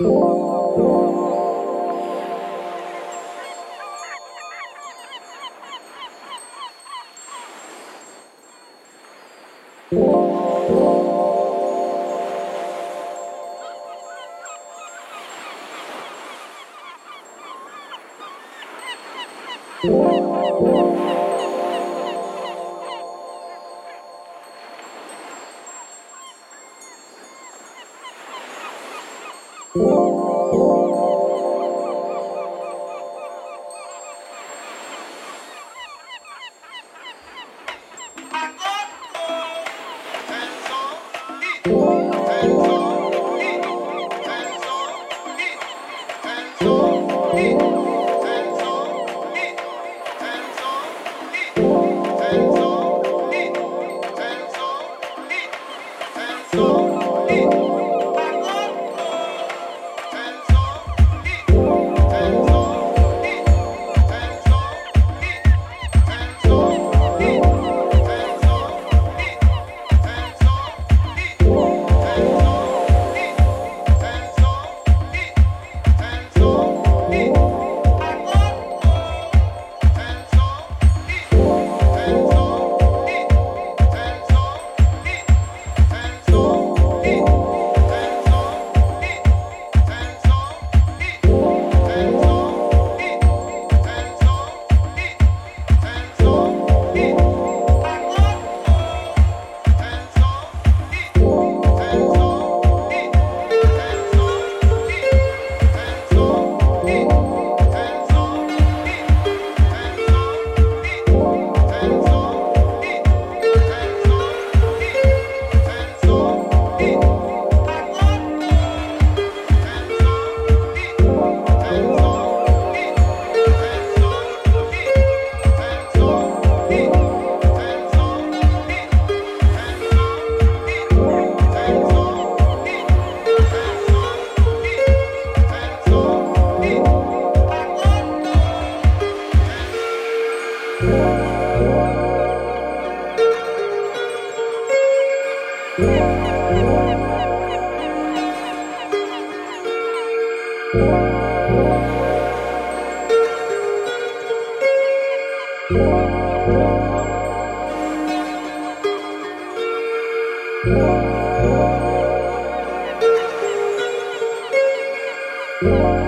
Oh. Thank. Thank you.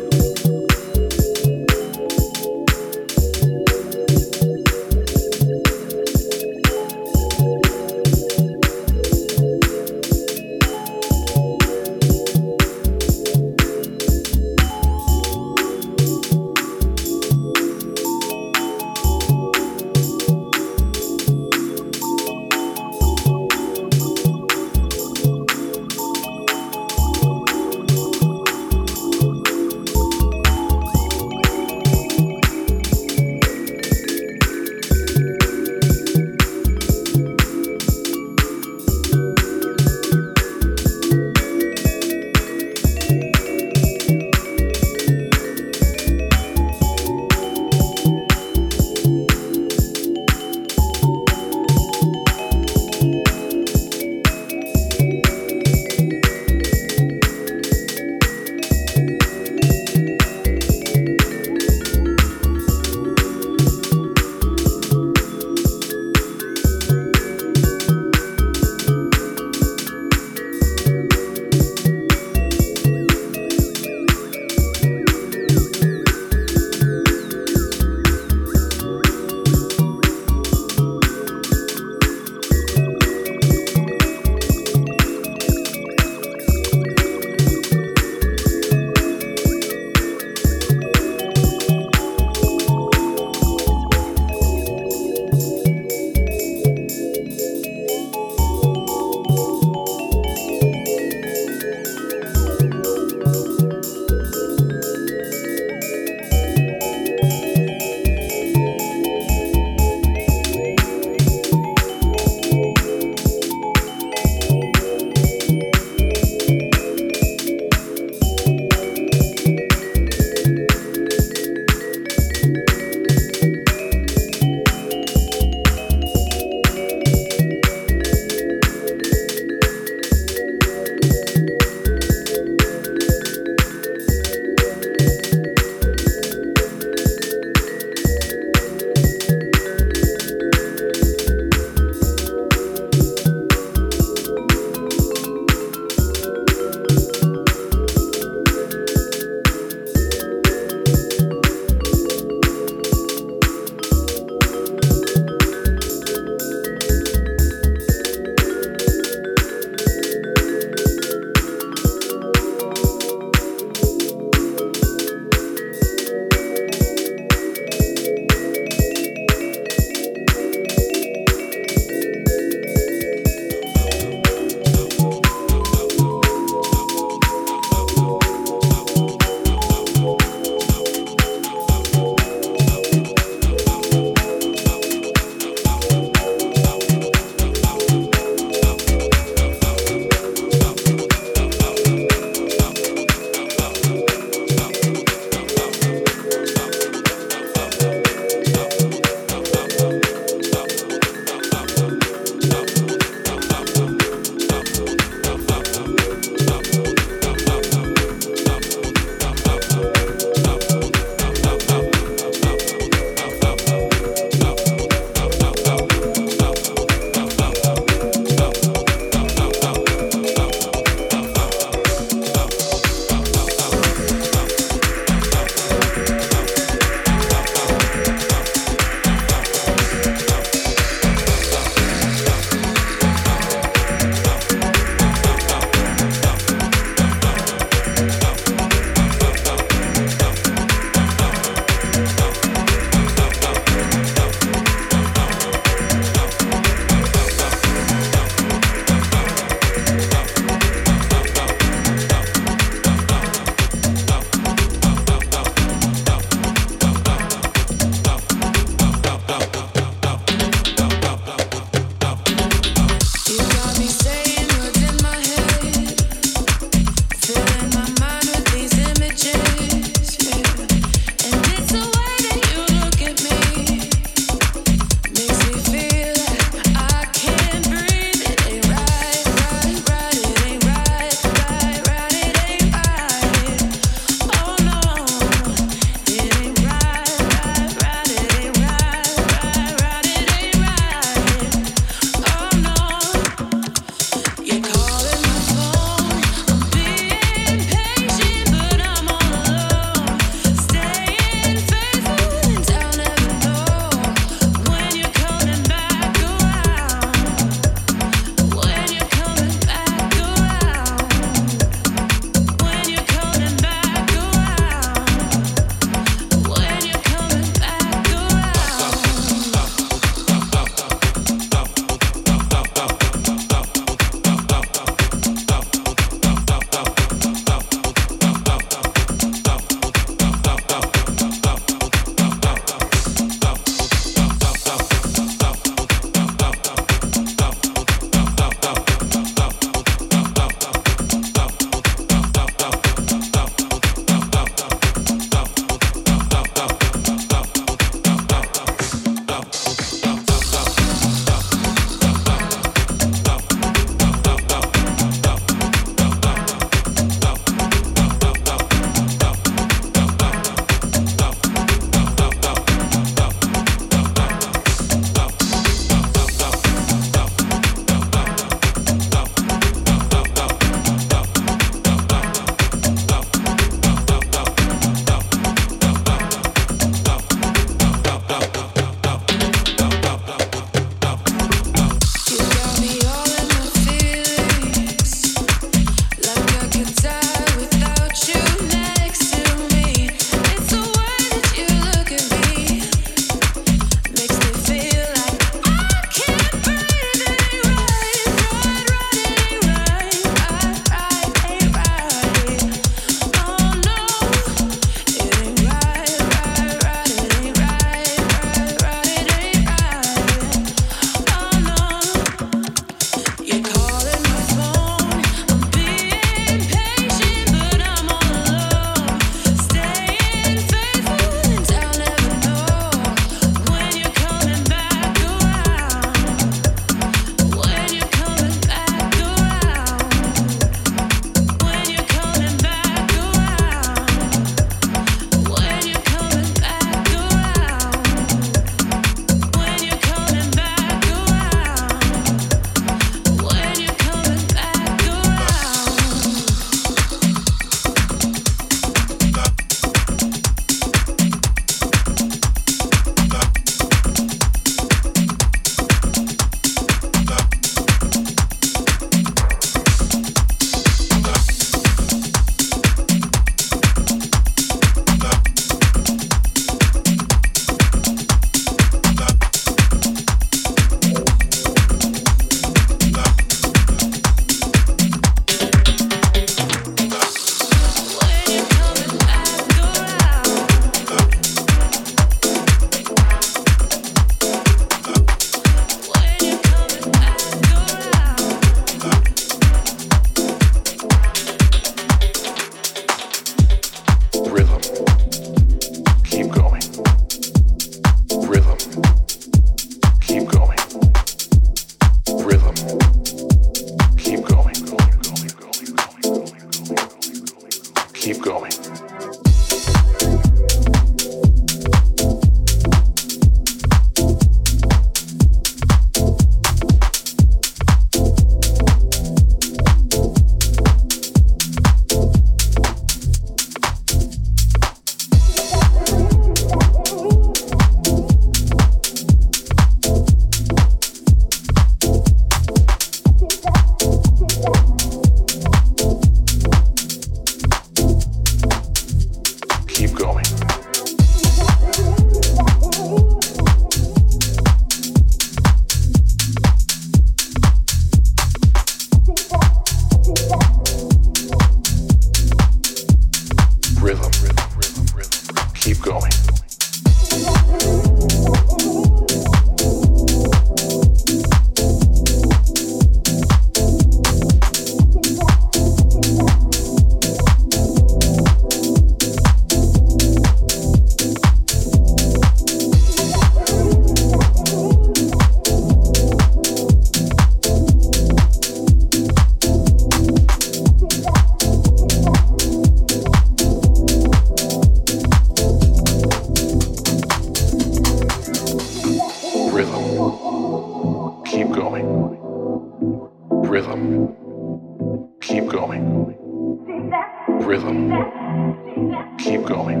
Keep going.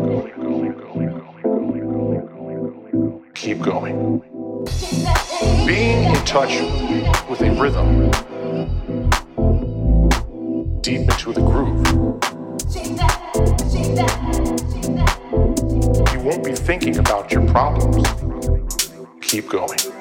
Keep going. Being in touch with a rhythm, deep into the groove, you won't be thinking about your problems. Keep going.